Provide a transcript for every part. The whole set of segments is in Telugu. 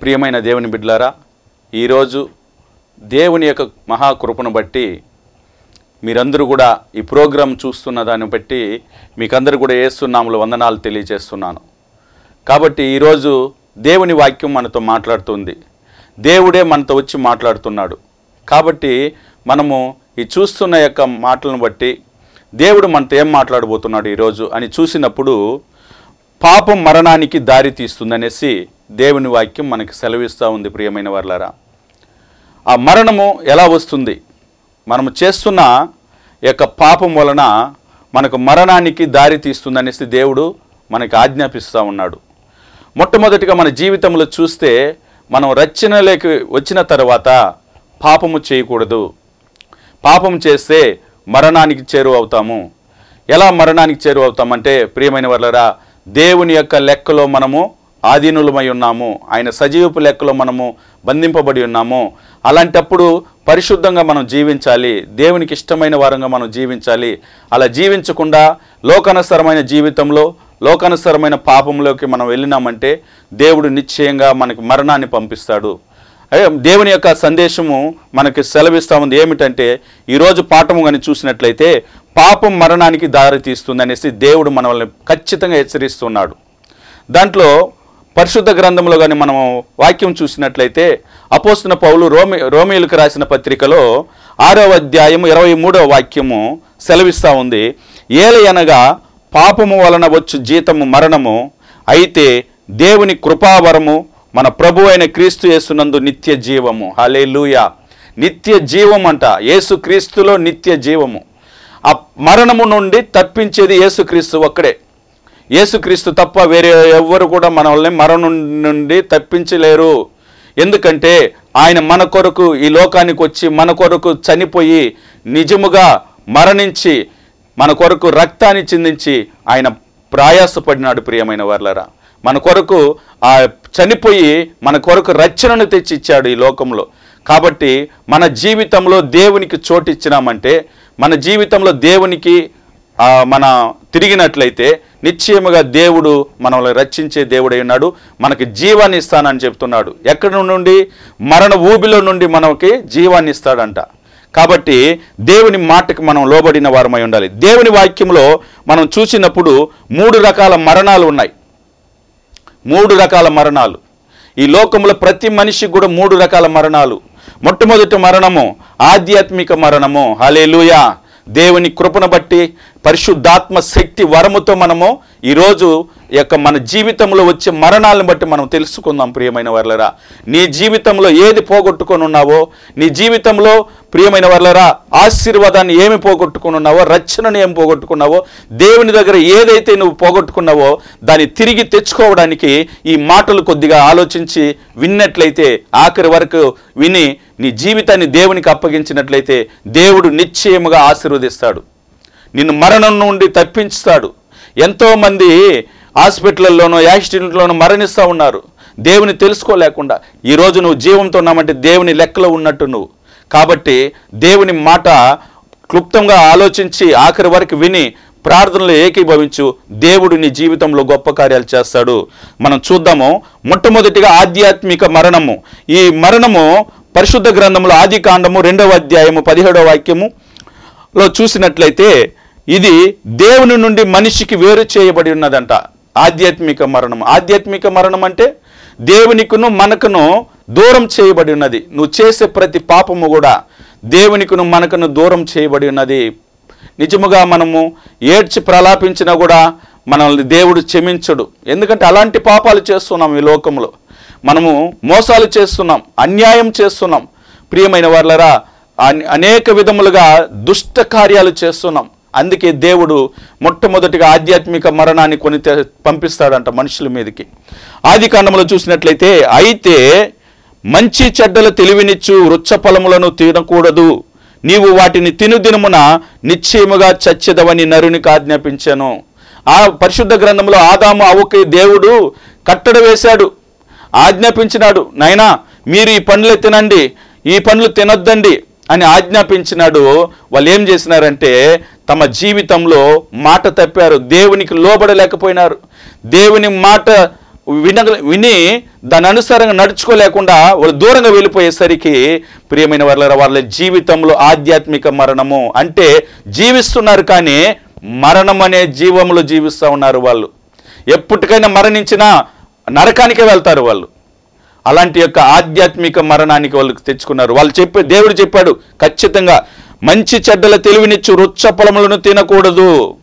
ప్రియమైన దేవుని బిడ్డలారా ఈరోజు దేవుని యొక్క మహాకృపను బట్టి మీరందరూ కూడా ఈ ప్రోగ్రాం చూస్తున్న దాన్ని బట్టి మీకందరూ కూడా ఏస్తున్నాములు వందనాలు తెలియజేస్తున్నాను. కాబట్టి ఈరోజు దేవుని వాక్యం మనతో మాట్లాడుతుంది. దేవుడే మనతో వచ్చి మాట్లాడుతున్నాడు. కాబట్టి మనము ఈ చూస్తున్న యొక్క మాటలను బట్టి దేవుడు మనతో ఏం మాట్లాడబోతున్నాడు ఈరోజు అని చూసినప్పుడు పాపం మరణానికి దారి తీస్తుందనేసి దేవుని వాక్యం మనకి సెలవిస్తూ ఉంది ప్రియమైన వర్లారా. ఆ మరణము ఎలా వస్తుంది? మనము చేస్తున్న యొక్క పాపం వలన మనకు మరణానికి దారి తీస్తుందనేసి దేవుడు మనకి ఆజ్ఞాపిస్తూ ఉన్నాడు. మొట్టమొదటిగా మన జీవితంలో చూస్తే మనం రచనలోకి వచ్చిన తర్వాత పాపము చేయకూడదు. పాపం చేస్తే మరణానికి చేరువవుతాము ఎలా మరణానికి చేరువవుతామంటే ప్రియమైన వాళ్ళరా దేవుని యొక్క లెక్కలో మనము ఆధీనులమై ఉన్నాము. ఆయన సజీవపు లెక్కలో మనము బంధింపబడి ఉన్నాము. అలాంటప్పుడు పరిశుద్ధంగా మనం జీవించాలి. దేవునికి ఇష్టమైన వారంగా మనం జీవించాలి. అలా జీవించకుండా లోకానుసరమైన జీవితంలో లోకానుసరమైన పాపంలోకి మనం వెళ్ళినామంటే దేవుడు నిశ్చయంగా మనకి మరణాన్ని పంపిస్తాడు. దేవుని యొక్క సందేశము మనకి సెలవిస్తా ఉంది. ఏమిటంటే ఈరోజు పాఠము కానీ చూసినట్లయితే పాపం మరణానికి దారి తీస్తుందనేసి దేవుడు మనల్ని ఖచ్చితంగా హెచ్చరిస్తున్నాడు. దాంట్లో పరిశుద్ధ గ్రంథంలో కానీ మనం వాక్యం చూసినట్లయితే అపోస్తున్న పౌలు రోమి రోమిలకు రాసిన పత్రికలో ఆరవ అధ్యాయం ఇరవై మూడవ వాక్యము సెలవిస్తూ ఉంది. ఏలయనగా పాపము వలన వచ్చు జీతము మరణము అయితే దేవుని కృపావరము మన ప్రభు అయిన క్రీస్తు యేసునందు నిత్య జీవము. హల్లెలూయా. నిత్య జీవం అంట యేసు క్రీస్తులో నిత్య జీవము. ఆ మరణము నుండి తప్పించేది యేసుక్రీస్తు ఒక్కడే. యేసుక్రీస్తు తప్ప వేరే ఎవ్వరు కూడా మనల్ని మరణం నుండి తప్పించలేరు. ఎందుకంటే ఆయన మన కొరకు ఈ లోకానికి వచ్చి మన కొరకు చనిపోయి నిజముగా మరణించి మన కొరకు రక్తాన్ని చిందించి ఆయన ప్రయాసపడినాడు ప్రియమైన వర్లరా. మన కొరకు ఆ చనిపోయి మన కొరకు రక్షణను తెచ్చి ఇచ్చాడు ఈ లోకంలో. కాబట్టి మన జీవితంలో దేవునికి చోటు ఇచ్చినామంటే మన జీవితంలో దేవునికి మన తిరిగినట్లయితే నిశ్చయముగా దేవుడు మనల్ని రక్షించే దేవుడై ఉన్నాడు. మనకి జీవాన్ని ఇస్తానని చెప్తున్నాడు. ఎక్కడి నుండి? మరణ ఊబిలో నుండి మనకి జీవాన్ని ఇస్తాడంట. కాబట్టి దేవుని మాటకి మనం లోబడిన వారమై ఉండాలి. దేవుని వాక్యంలో మనం చూసినప్పుడు మూడు రకాల మరణాలు ఉన్నాయి. మూడు రకాల మరణాలు. ఈ లోకంలో ప్రతి మనిషికి కూడా మూడు రకాల మరణాలు. మొట్టమొదటి మరణము ఆధ్యాత్మిక మరణము. హలేలుయా దేవుని కృపను బట్టి పరిశుద్ధాత్మ శక్తి వరముతో మనము ఈరోజు యొక్క మన జీవితంలో వచ్చే మరణాలను బట్టి మనం తెలుసుకుందాం ప్రియమైన వర్లరా. నీ జీవితంలో ఏది పోగొట్టుకొని ఉన్నావో నీ జీవితంలో ప్రియమైన వర్లరా ఆశీర్వాదాన్ని ఏమి పోగొట్టుకుని ఉన్నావో రక్షణను ఏమి పోగొట్టుకున్నావో దేవుని దగ్గర ఏదైతే నువ్వు పోగొట్టుకున్నావో దాన్ని తిరిగి తెచ్చుకోవడానికి ఈ మాటలు కొద్దిగా ఆలోచించి విన్నట్లయితే ఆఖరి వరకు విని నీ జీవితాన్ని దేవునికి అప్పగించినట్లయితే దేవుడు నిశ్చయముగా ఆశీర్వదిస్తాడు. నిన్ను మరణం నుండి తప్పించుతాడు. ఎంతోమంది హాస్పిటల్లోనో యాక్సిడెంట్లోనూ మరణిస్తూ ఉన్నారు. దేవుని తెలుసుకోలేకుండా ఈరోజు నువ్వు జీవంతో ఉన్నామంటే దేవుని లెక్కలో ఉన్నట్టు నువ్వు. కాబట్టి దేవుని మాట క్లుప్తంగా ఆలోచించి ఆఖరి వరకు విని ప్రార్థనలో ఏకీభవించు. దేవుడు నీ జీవితంలో గొప్ప కార్యాలు చేస్తాడు. మనం చూద్దాము మొట్టమొదటిగా ఆధ్యాత్మిక మరణము. ఈ మరణము పరిశుద్ధ గ్రంథంలో ఆది కాండము రెండవ అధ్యాయము పదిహేడవ వాక్యములో చూసినట్లయితే ఇది దేవుని నుండి మనిషికి వేరు చేయబడి ఉన్నదంట. ఆధ్యాత్మిక మరణం. ఆధ్యాత్మిక మరణం అంటే దేవునికును మనకును దూరం చేయబడి ఉన్నది. నువ్వు చేసే ప్రతి పాపము కూడా దేవునికును మనకును దూరం చేయబడి ఉన్నది. నిజముగా మనము ఏడ్చి ప్రలాపించినా కూడా మనల్ని దేవుడు క్షమించడు. ఎందుకంటే అలాంటి పాపాలు చేస్తున్నాం ఈ లోకంలో. మనము మోసాలు చేస్తున్నాం అన్యాయం చేస్తున్నాం. ప్రియమైన వాళ్ళరా అనేక విధములుగా దుష్ట కార్యాలు చేస్తున్నాం. అందుకే దేవుడు మొట్టమొదటిగా ఆధ్యాత్మిక మరణాన్ని కొని తె- పంపిస్తాడంట మనుషుల మీదకి. ఆది కాండంలో చూసినట్లయితే అయితే మంచి చెడ్డల తెలివినిచ్చు వృక్ష ఫలములను తినకూడదు. నీవు వాటిని తినుదినమున నిశ్చయముగా చచ్చెదవని నరునికి ఆజ్ఞాపించాను. ఆ పరిశుద్ధ గ్రంథంలో ఆదాము అవ్వకి దేవుడు కట్టడ వేశాడు ఆజ్ఞాపించినాడు నాయనా మీరు ఈ పండ్లు తినండి ఈ పండ్లు తినొద్దండి అని ఆజ్ఞాపించినాడు. వాళ్ళు ఏం చేసినారంటే తమ జీవితంలో మాట తప్పారు. దేవునికి లోబడలేకపోయినారు. దేవుని మాట విన విని దాని అనుసారంగా నడుచుకోలేకుండా వాళ్ళు దూరంగా వెళ్ళిపోయేసరికి ప్రియమైన వాళ్ళ వాళ్ళ జీవితంలో ఆధ్యాత్మిక మరణము అంటే జీవిస్తున్నారు కానీ మరణం అనే జీవంలో జీవిస్తూ ఉన్నారు వాళ్ళు. ఎప్పటికైనా మరణించినా నరకానికే వెళ్తారు వాళ్ళు. అలాంటి యొక్క ఆధ్యాత్మిక మరణానికి వాళ్ళు తెచ్చుకున్నారు. వాళ్ళు చెప్పే దేవుడు చెప్పాడు ఖచ్చితంగా మంచి చెడ్డల తెలివినిచ్చు రుచ్చ పొలములను తినకూడదు.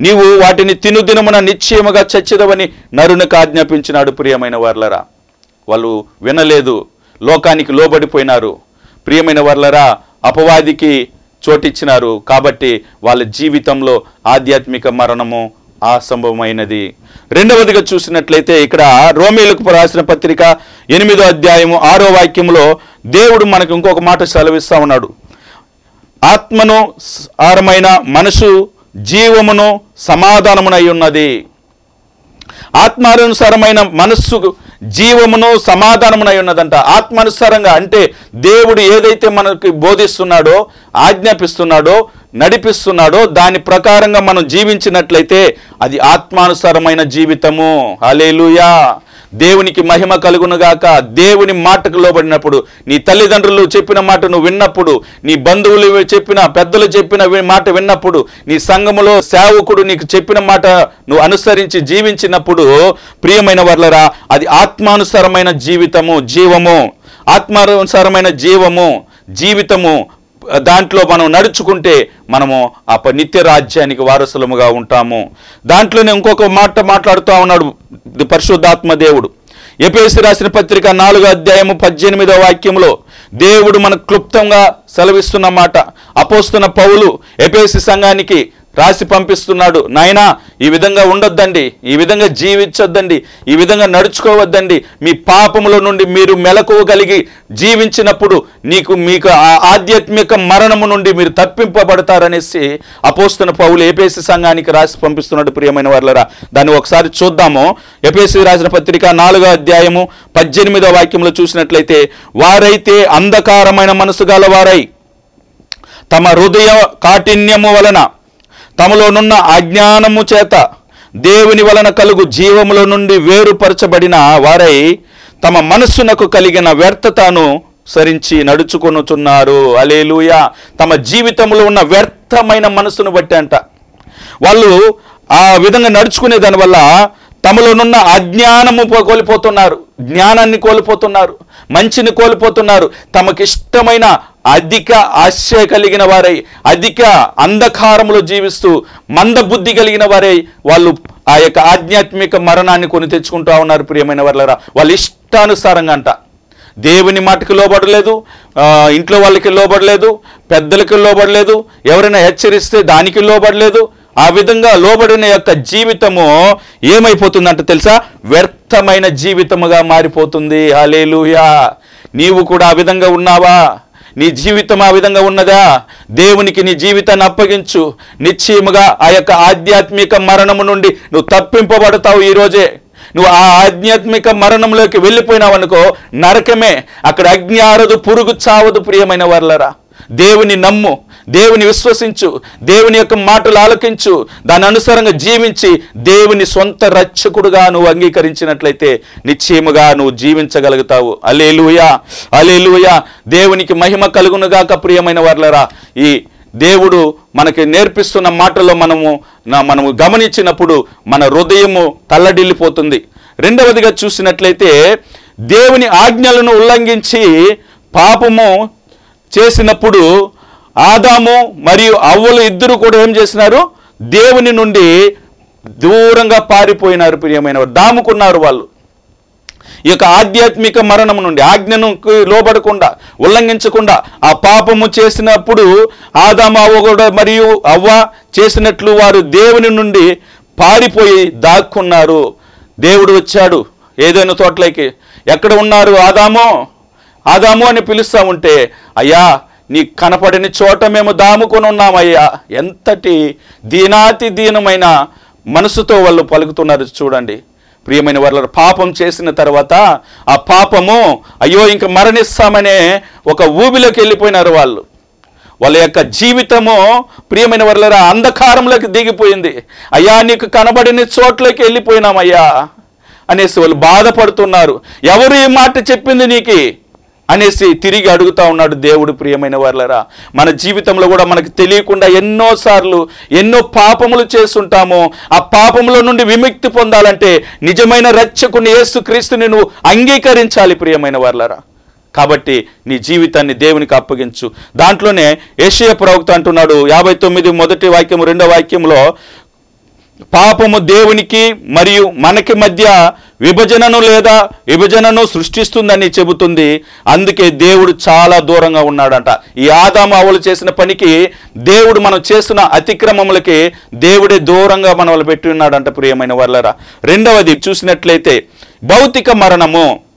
నీవు వాటిని తినుదినమున నిశ్చయముగా చచ్చిదవని నరునికి ఆజ్ఞాపించినాడు ప్రియమైన వర్లరా. వాళ్ళు వినలేదు లోకానికి లోబడిపోయినారు. ప్రియమైన వర్లరా అపవాదికి చోటిచ్చినారు కాబట్టి వాళ్ళ జీవితంలో ఆధ్యాత్మిక మరణము అసంభవమైనది రెండవదిగా చూసినట్లయితే ఇక్కడ రోమేలకు రాసిన పత్రిక ఎనిమిదో అధ్యాయము ఆరో వాక్యంలో దేవుడు మనకు ఇంకొక మాట సెలవిస్తూ ఉన్నాడు. ఆత్మను సారమైన మనసు జీవమును సమాధానమునై ఉన్నది ఆత్మానుసారమైన మనస్సు జీవమును సమాధానమునై ఉన్నదంట ఆత్మానుసారంగా అంటే దేవుడు ఏదైతే మనకి బోధిస్తున్నాడో ఆజ్ఞాపిస్తున్నాడో నడిపిస్తున్నాడో దాని ప్రకారంగా మనం జీవించినట్లయితే అది ఆత్మానుసారమైన జీవితము. హలేలుయా దేవునికి మహిమ కలుగునుగాక దేవుని మాటకు లోబడినప్పుడు నీ తల్లిదండ్రులు చెప్పిన మాట నువ్వు విన్నప్పుడు నీ బంధువులు చెప్పిన పెద్దలు చెప్పిన వి- మాట విన్నప్పుడు నీ సంఘములో సేవకుడు నీకు చెప్పిన మాట నువ్వు అనుసరించి జీవించినప్పుడు ప్రియమైన వర్లరా అది ఆత్మానుసారమైన జీవితము జీవము. ఆత్మానుసారమైన జీవము జీవితము దాంట్లో మనం నడుచుకుంటే మనము ఆ ప- నిత్య రాజ్యానికి వారసులముగా ఉంటాము. దాంట్లోనే ఇంకొక మాట మాట్లాడుతూ ఉన్నాడు పరిశుద్ధాత్మ దేవుడు. ఎపేసి రాసిన పత్రిక నాలుగో అధ్యాయము పద్దెనిమిదో వాక్యంలో దేవుడు మనకు క్లుప్తంగా సెలవిస్తున్న మాట. అపోస్తున్న పౌలు ఎపేసి సంఘానికి రాసి పంపిస్తున్నాడు. నాయనా ఈ విధంగా ఉండొద్దండి. ఈ విధంగా జీవించొద్దండి. ఈ విధంగా నడుచుకోవద్దండి. మీ పాపముల నుండి మీరు మెలకువగలిగి జీవించినప్పుడు నీకు మీకు ఆధ్యాత్మిక మరణము నుండి మీరు తప్పింపబడతారనేసి అపోస్తున్న పౌలు ఏపీఎస్సి సంఘానికి రాసి పంపిస్తున్నాడు ప్రియమైన వాళ్ళరా దాన్ని ఒకసారి చూద్దాము. ఏపీఎస్సి రాసిన పత్రిక నాలుగో అధ్యాయము పద్దెనిమిదో వాక్యంలో చూసినట్లయితే వారైతే అంధకారమైన మనసు గలవారై తమ హృదయ కాఠిన్యము వలన తమలోనున్న అజ్ఞానము చేత దేవుని వలన కలుగు జీవముల నుండి వేరుపరచబడిన వారై తమ మనస్సునకు కలిగిన వ్యర్థతను సరించి నడుచుకొనుచున్నారు. అలేలుయా తమ జీవితంలో ఉన్న వ్యర్థమైన మనస్సును బట్టి అంట. వాళ్ళు ఆ విధంగా నడుచుకునే దానివల్ల తమలోనున్న అజ్ఞానము కోల్పోతున్నారు. జ్ఞానాన్ని కోల్పోతున్నారు. మంచిని కోల్పోతున్నారు. తమకిష్టమైన అధిక ఆశ కలిగిన వారై అధిక అంధకారములో జీవిస్తూ మందబుద్ధి కలిగిన వారై వాళ్ళు ఆ యొక్క ఆధ్యాత్మిక మరణాన్ని కొని తెచ్చుకుంటా ఉన్నారు ప్రియమైన వాళ్ళరా వాళ్ళ ఇష్టానుసారంగా అంట. దేవుని మాటకి లోబడలేదు ఇంట్లో వాళ్ళకి లోబడలేదు పెద్దలకి లోబడలేదు ఎవరైనా హెచ్చరిస్తే దానికి లోబడలేదు. ఆ విధంగా లోబడిన యొక్క జీవితము ఏమైపోతుందంట తెలుసా? వ్యర్థమైన జీవితముగా మారిపోతుంది. హలేలుయా నీవు కూడా ఆ విధంగా ఉన్నావా? నీ జీవితం ఆ విధంగా ఉన్నదా? దేవునికి నీ జీవితాన్ని అప్పగించు. నిశ్చయముగా ఆ యొక్క ఆధ్యాత్మిక మరణము నుండి నువ్వు తప్పింపబడతావు ఈ రోజే. నువ్వు ఆ ఆధ్యాత్మిక మరణంలోకి వెళ్ళిపోయినావనుకో నరకమే. అక్కడ అగ్ని ఆరదు పురుగు చావదు ప్రియమైన వర్లరా. దేవుని నమ్ము దేవుని విశ్వసించు దేవుని యొక్క మాటలు ఆలకించు దాని అనుసారంగా జీవించి దేవుని సొంత రక్షకుడుగా నువ్వు అంగీకరించినట్లయితే నిశ్చయముగా నువ్వు జీవించగలుగుతావు. అలేలుయా అలేలుయా దేవునికి మహిమ కలుగునుగాక ప్రియమైన వర్లరా ఈ దేవుడు మనకి నేర్పిస్తున్న మాటలో మనము మనము గమనించినప్పుడు మన హృదయము తల్లడిల్లిపోతుంది. రెండవదిగా చూసినట్లయితే దేవుని ఆజ్ఞలను ఉల్లంఘించి పాపము చేసినప్పుడు ఆదాము మరియు అవ్వలు ఇద్దరు కూడా ఏం చేసినారు? దేవుని నుండి దూరంగా పారిపోయినారు ప్రియమైన దాముకున్నారు వాళ్ళు. ఈ యొక్క ఆధ్యాత్మిక మరణం నుండి ఆజ్ఞను లోబడకుండా ఉల్లంఘించకుండా ఆ పాపము చేసినప్పుడు ఆదాము అవ్వ కూడా మరియు అవ్వ చేసినట్లు వారు దేవుని నుండి పారిపోయి దాక్కున్నారు. దేవుడు వచ్చాడు. ఏదైనా తోటలోకి. ఎక్కడ ఉన్నారు ఆదామో? ఆదాము అని పిలుస్తా ఉంటే అయ్యా నీ కనపడని చోట మేము దాముకొని ఉన్నామయ్యా. ఎంతటి దీనాతి దీనమైన మనసుతో వాళ్ళు పలుకుతున్నారు చూడండి. ప్రియమైన వాళ్ళ పాపం చేసిన తర్వాత ఆ పాపము అయ్యో ఇంక మరణిస్తామనే ఒక ఊబిలోకి వెళ్ళిపోయినారు వాళ్ళు. వాళ్ళ యొక్క జీవితము ప్రియమైన వాళ్ళరా అంధకారంలోకి దిగిపోయింది. అయ్యా నీకు కనబడిన చోట్లోకి వెళ్ళిపోయినామయ్యా. అనేసి వాళ్ళు బాధపడుతున్నారు. ఎవరు ఈ మాట చెప్పింది నీకు? అనేసి తిరిగి అడుగుతా ఉన్నాడు దేవుడు ప్రియమైన వాళ్ళరా మన జీవితంలో కూడా మనకు తెలియకుండా ఎన్నోసార్లు ఎన్నో పాపములు చేస్తుంటాము. ఆ పాపముల నుండి విముక్తి పొందాలంటే నిజమైన రక్షకుని యేసుక్రీస్తుని నువ్వు అంగీకరించాలి ప్రియమైన వాళ్ళరా కాబట్టి నీ జీవితాన్ని దేవునికి అప్పగించు. దాంట్లోనే ఏషియా ప్రవక్త అంటున్నాడు యాభై తొమ్మిది మొదటి వాక్యం రెండో వాక్యంలో పాపము దేవునికి మరియు మనకి మధ్య విభజనను లేదా విభజనను సృష్టిస్తుందని చెబుతుంది. అందుకే దేవుడు చాలా దూరంగా ఉన్నాడంట. ఈ ఆదాము అవలు చేసిన పనికి దేవుడు మనం చేస్తున్న అతిక్రమములకి దేవుడే దూరంగా మనల్ని పెట్టి ఉన్నాడంట ప్రియమైన వాళ్ళరా రెండవది చూసినట్లయితే భౌతిక మరణము.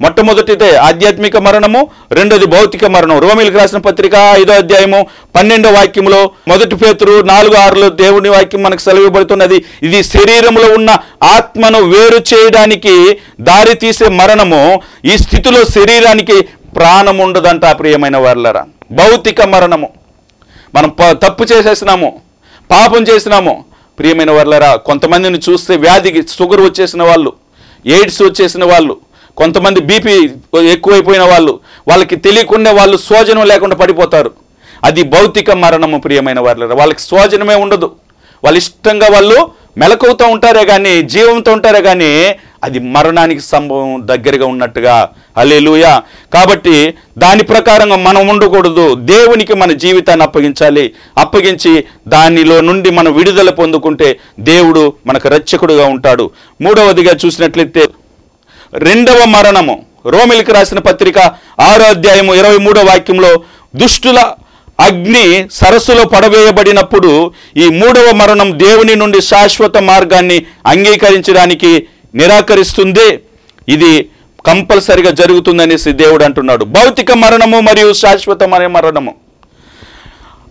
మొట్టమొదటిదే ఆధ్యాత్మిక మరణము రెండోది భౌతిక మరణం. రోమిలకు రాసిన పత్రిక ఐదో అధ్యాయము పన్నెండో వాక్యములో మొదటి పేతురు నాలుగు ఆరులో దేవుని వాక్యం మనకు సెలవిబడుతున్నది. ఇది శరీరంలో ఉన్న ఆత్మను వేరు చేయడానికి దారి తీసే మరణము ఈ స్థితిలో శరీరానికి ప్రాణం ఉండదంట ప్రియమైన వాళ్ళరా భౌతిక మరణము. మనం ప- తప్పు చేసేసినాము పాపం చేసినాము. ప్రియమైన వాళ్ళరా కొంతమందిని చూస్తే వ్యాధికి షుగర్ వచ్చేసిన వాళ్ళు ఎయిడ్స్ వచ్చేసిన వాళ్ళు కొంతమంది బీపీ ఎక్కువైపోయిన వాళ్ళు వాళ్ళకి తెలియకుండా వాళ్ళు స్వజనం లేకుండా పడిపోతారు. అది భౌతిక మరణము ప్రియమైన వాళ్ళరా వాళ్ళకి స్వజనమే ఉండదు. వాళ్ళు ఇష్టంగా వాళ్ళు మెలకువతో ఉంటారే కానీ జీవంతో ఉంటారే కానీ అది మరణానికి సంభవం దగ్గరగా ఉన్నట్టుగా. అల్లెలుయా కాబట్టి దాని ప్రకారంగా మనం ఉండకూడదు. దేవునికి మన జీవితాన్ని అప్పగించాలి. అప్పగించి దానిలో నుండి మనం విడుదల పొందుకుంటే దేవుడు మనకు రక్షకుడుగా ఉంటాడు. మూడవదిగా చూసినట్లయితే రెండవ మరణము. రోమిలికి రాసిన పత్రిక ఆరో అధ్యాయము ఇరవై మూడో వాక్యంలో దుష్టుల అగ్ని సరస్సులో పడవేయబడినప్పుడు ఈ మూడవ మరణం దేవుని నుండి శాశ్వత మార్గాన్ని అంగీకరించడానికి నిరాకరిస్తుంది. ఇది కంపల్సరిగా జరుగుతుందనేసి దేవుడు అంటున్నాడు. భౌతిక మరణము మరియు శాశ్వతమైన మరణము.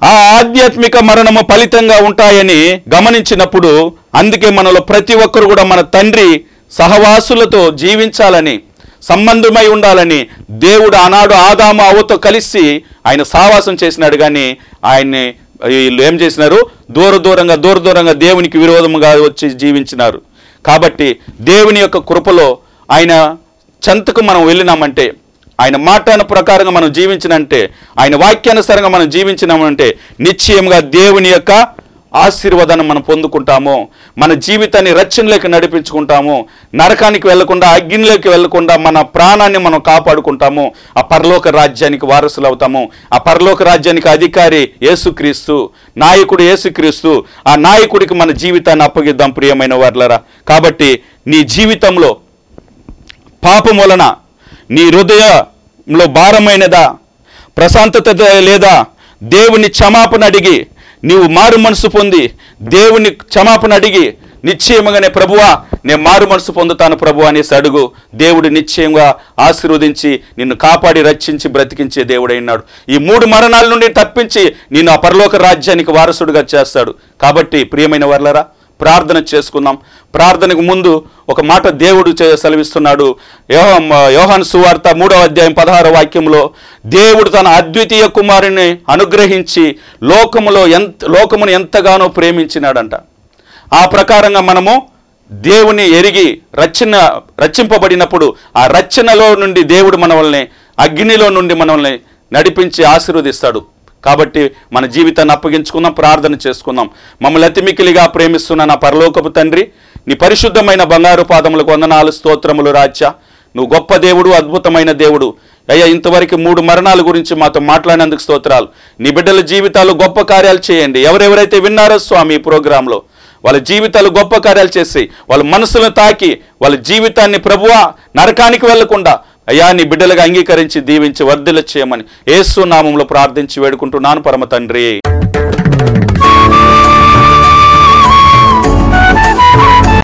ఆ ఆధ్యాత్మిక మరణము ఫలితంగా ఉంటాయని గమనించినప్పుడు అందుకే మనలో ప్రతి ఒక్కరు కూడా మన తండ్రి సహవాసులతో జీవించాలని సంబంధమై ఉండాలని దేవుడు ఆనాడు ఆదాము అవతో కలిసి ఆయన సావాసం చేసినాడు. కానీ ఆయన్ని వీళ్ళు ఏం చేసినారు? దూర దూరంగా దూర దూరంగా దేవునికి విరోధముగా వచ్చి జీవించినారు. కాబట్టి దేవుని యొక్క కృపలో ఆయన చెంతకు మనం వెళ్ళినామంటే ఆయన మాట్లాడిన ప్రకారంగా మనం జీవించినంటే ఆయన వాక్యానుసారంగా మనం జీవించినామంటే నిశ్చయంగా దేవుని యొక్క ఆశీర్వాదాన్ని మనం పొందుకుంటాము మన జీవితాన్ని రక్షణలోకి నడిపించుకుంటాము నరకానికి వెళ్ళకుండా అగ్నిలోకి వెళ్ళకుండా మన ప్రాణాన్ని మనం కాపాడుకుంటాము ఆ పరలోక రాజ్యానికి వారసులు అవుతాము ఆ పరలోక రాజ్యానికి అధికారి యేసుక్రీస్తు నాయకుడు యేసుక్రీస్తు ఆ నాయకుడికి మన జీవితాన్ని అప్పగిద్దాం ప్రియమైన వార్లరా. కాబట్టి నీ జీవితంలో పాపం వలన నీ హృదయంలో భారమైనదా ప్రశాంతత లేదా దేవుని క్షమాపణ అడిగి నీవు మారు మనసు పొంది దేవుని క్షమాపణ అడిగి నిశ్చయముగానే ప్రభువా నేను మారు మనసు పొందుతాను ప్రభు అనేసి అడుగు. దేవుడు నిశ్చయంగా ఆశీర్వదించి నిన్ను కాపాడి రక్షించి బ్రతికించే దేవుడైనాడు ఈ మూడు మరణాల నుండి తప్పించి నిన్ను ఆ పరలోక రాజ్యానికి వారసుడుగా చేస్తాడు. కాబట్టి ప్రియమైన వర్లరా ప్రార్థన చేసుకుందాం. ప్రార్థనకు ముందు ఒక మాట దేవుడు చే- సెలవిస్తున్నాడు. యోహం యోహాన్ సువార్త మూడవ అధ్యాయం పదహారో వాక్యంలో దేవుడు తన అద్వితీయ కుమారుని అనుగ్రహించి లోకములో ఎంత లోకమును ఎంతగానో ప్రేమించినాడంట. ఆ ప్రకారంగా మనము దేవుని ఎరిగి రచన రచింపబడినప్పుడు ఆ రచనలో నుండి దేవుడు మనల్ని అగ్నిలో నుండి మనల్ని నడిపించి ఆశీర్వదిస్తాడు. కాబట్టి మన జీవితాన్ని అప్పగించుకుందాం ప్రార్థన చేసుకుందాం. మమ్మల్ని అతిమికిలిగా ప్రేమిస్తున్న నా పరలోకపు తండ్రి నీ పరిశుద్ధమైన బంగారు పాదములకు వందనాలు స్తోత్రములు రాజ్య. నువ్వు గొప్ప దేవుడు అద్భుతమైన దేవుడు. అయ్యా ఇంతవరకు మూడు మరణాల గురించి మాతో మాట్లాడినందుకు స్తోత్రాలు. నీ బిడ్డల జీవితాలు గొప్ప కార్యాలు చేయండి. ఎవరెవరైతే విన్నారో స్వామి ఈ ప్రోగ్రాంలో వాళ్ళ జీవితాలు గొప్ప కార్యాలు చేసి వాళ్ళ మనసులను తాకి వాళ్ళ జీవితాన్ని ప్రభువా నరకానికి వెళ్ళకుండా అయ్యా నీ బిడ్డలుగా అంగీకరించి దీవించి వర్ధిల చేయమని ఏసు నామంలో ప్రార్థించి వేడుకుంటున్నాను పరమ తండ్రి.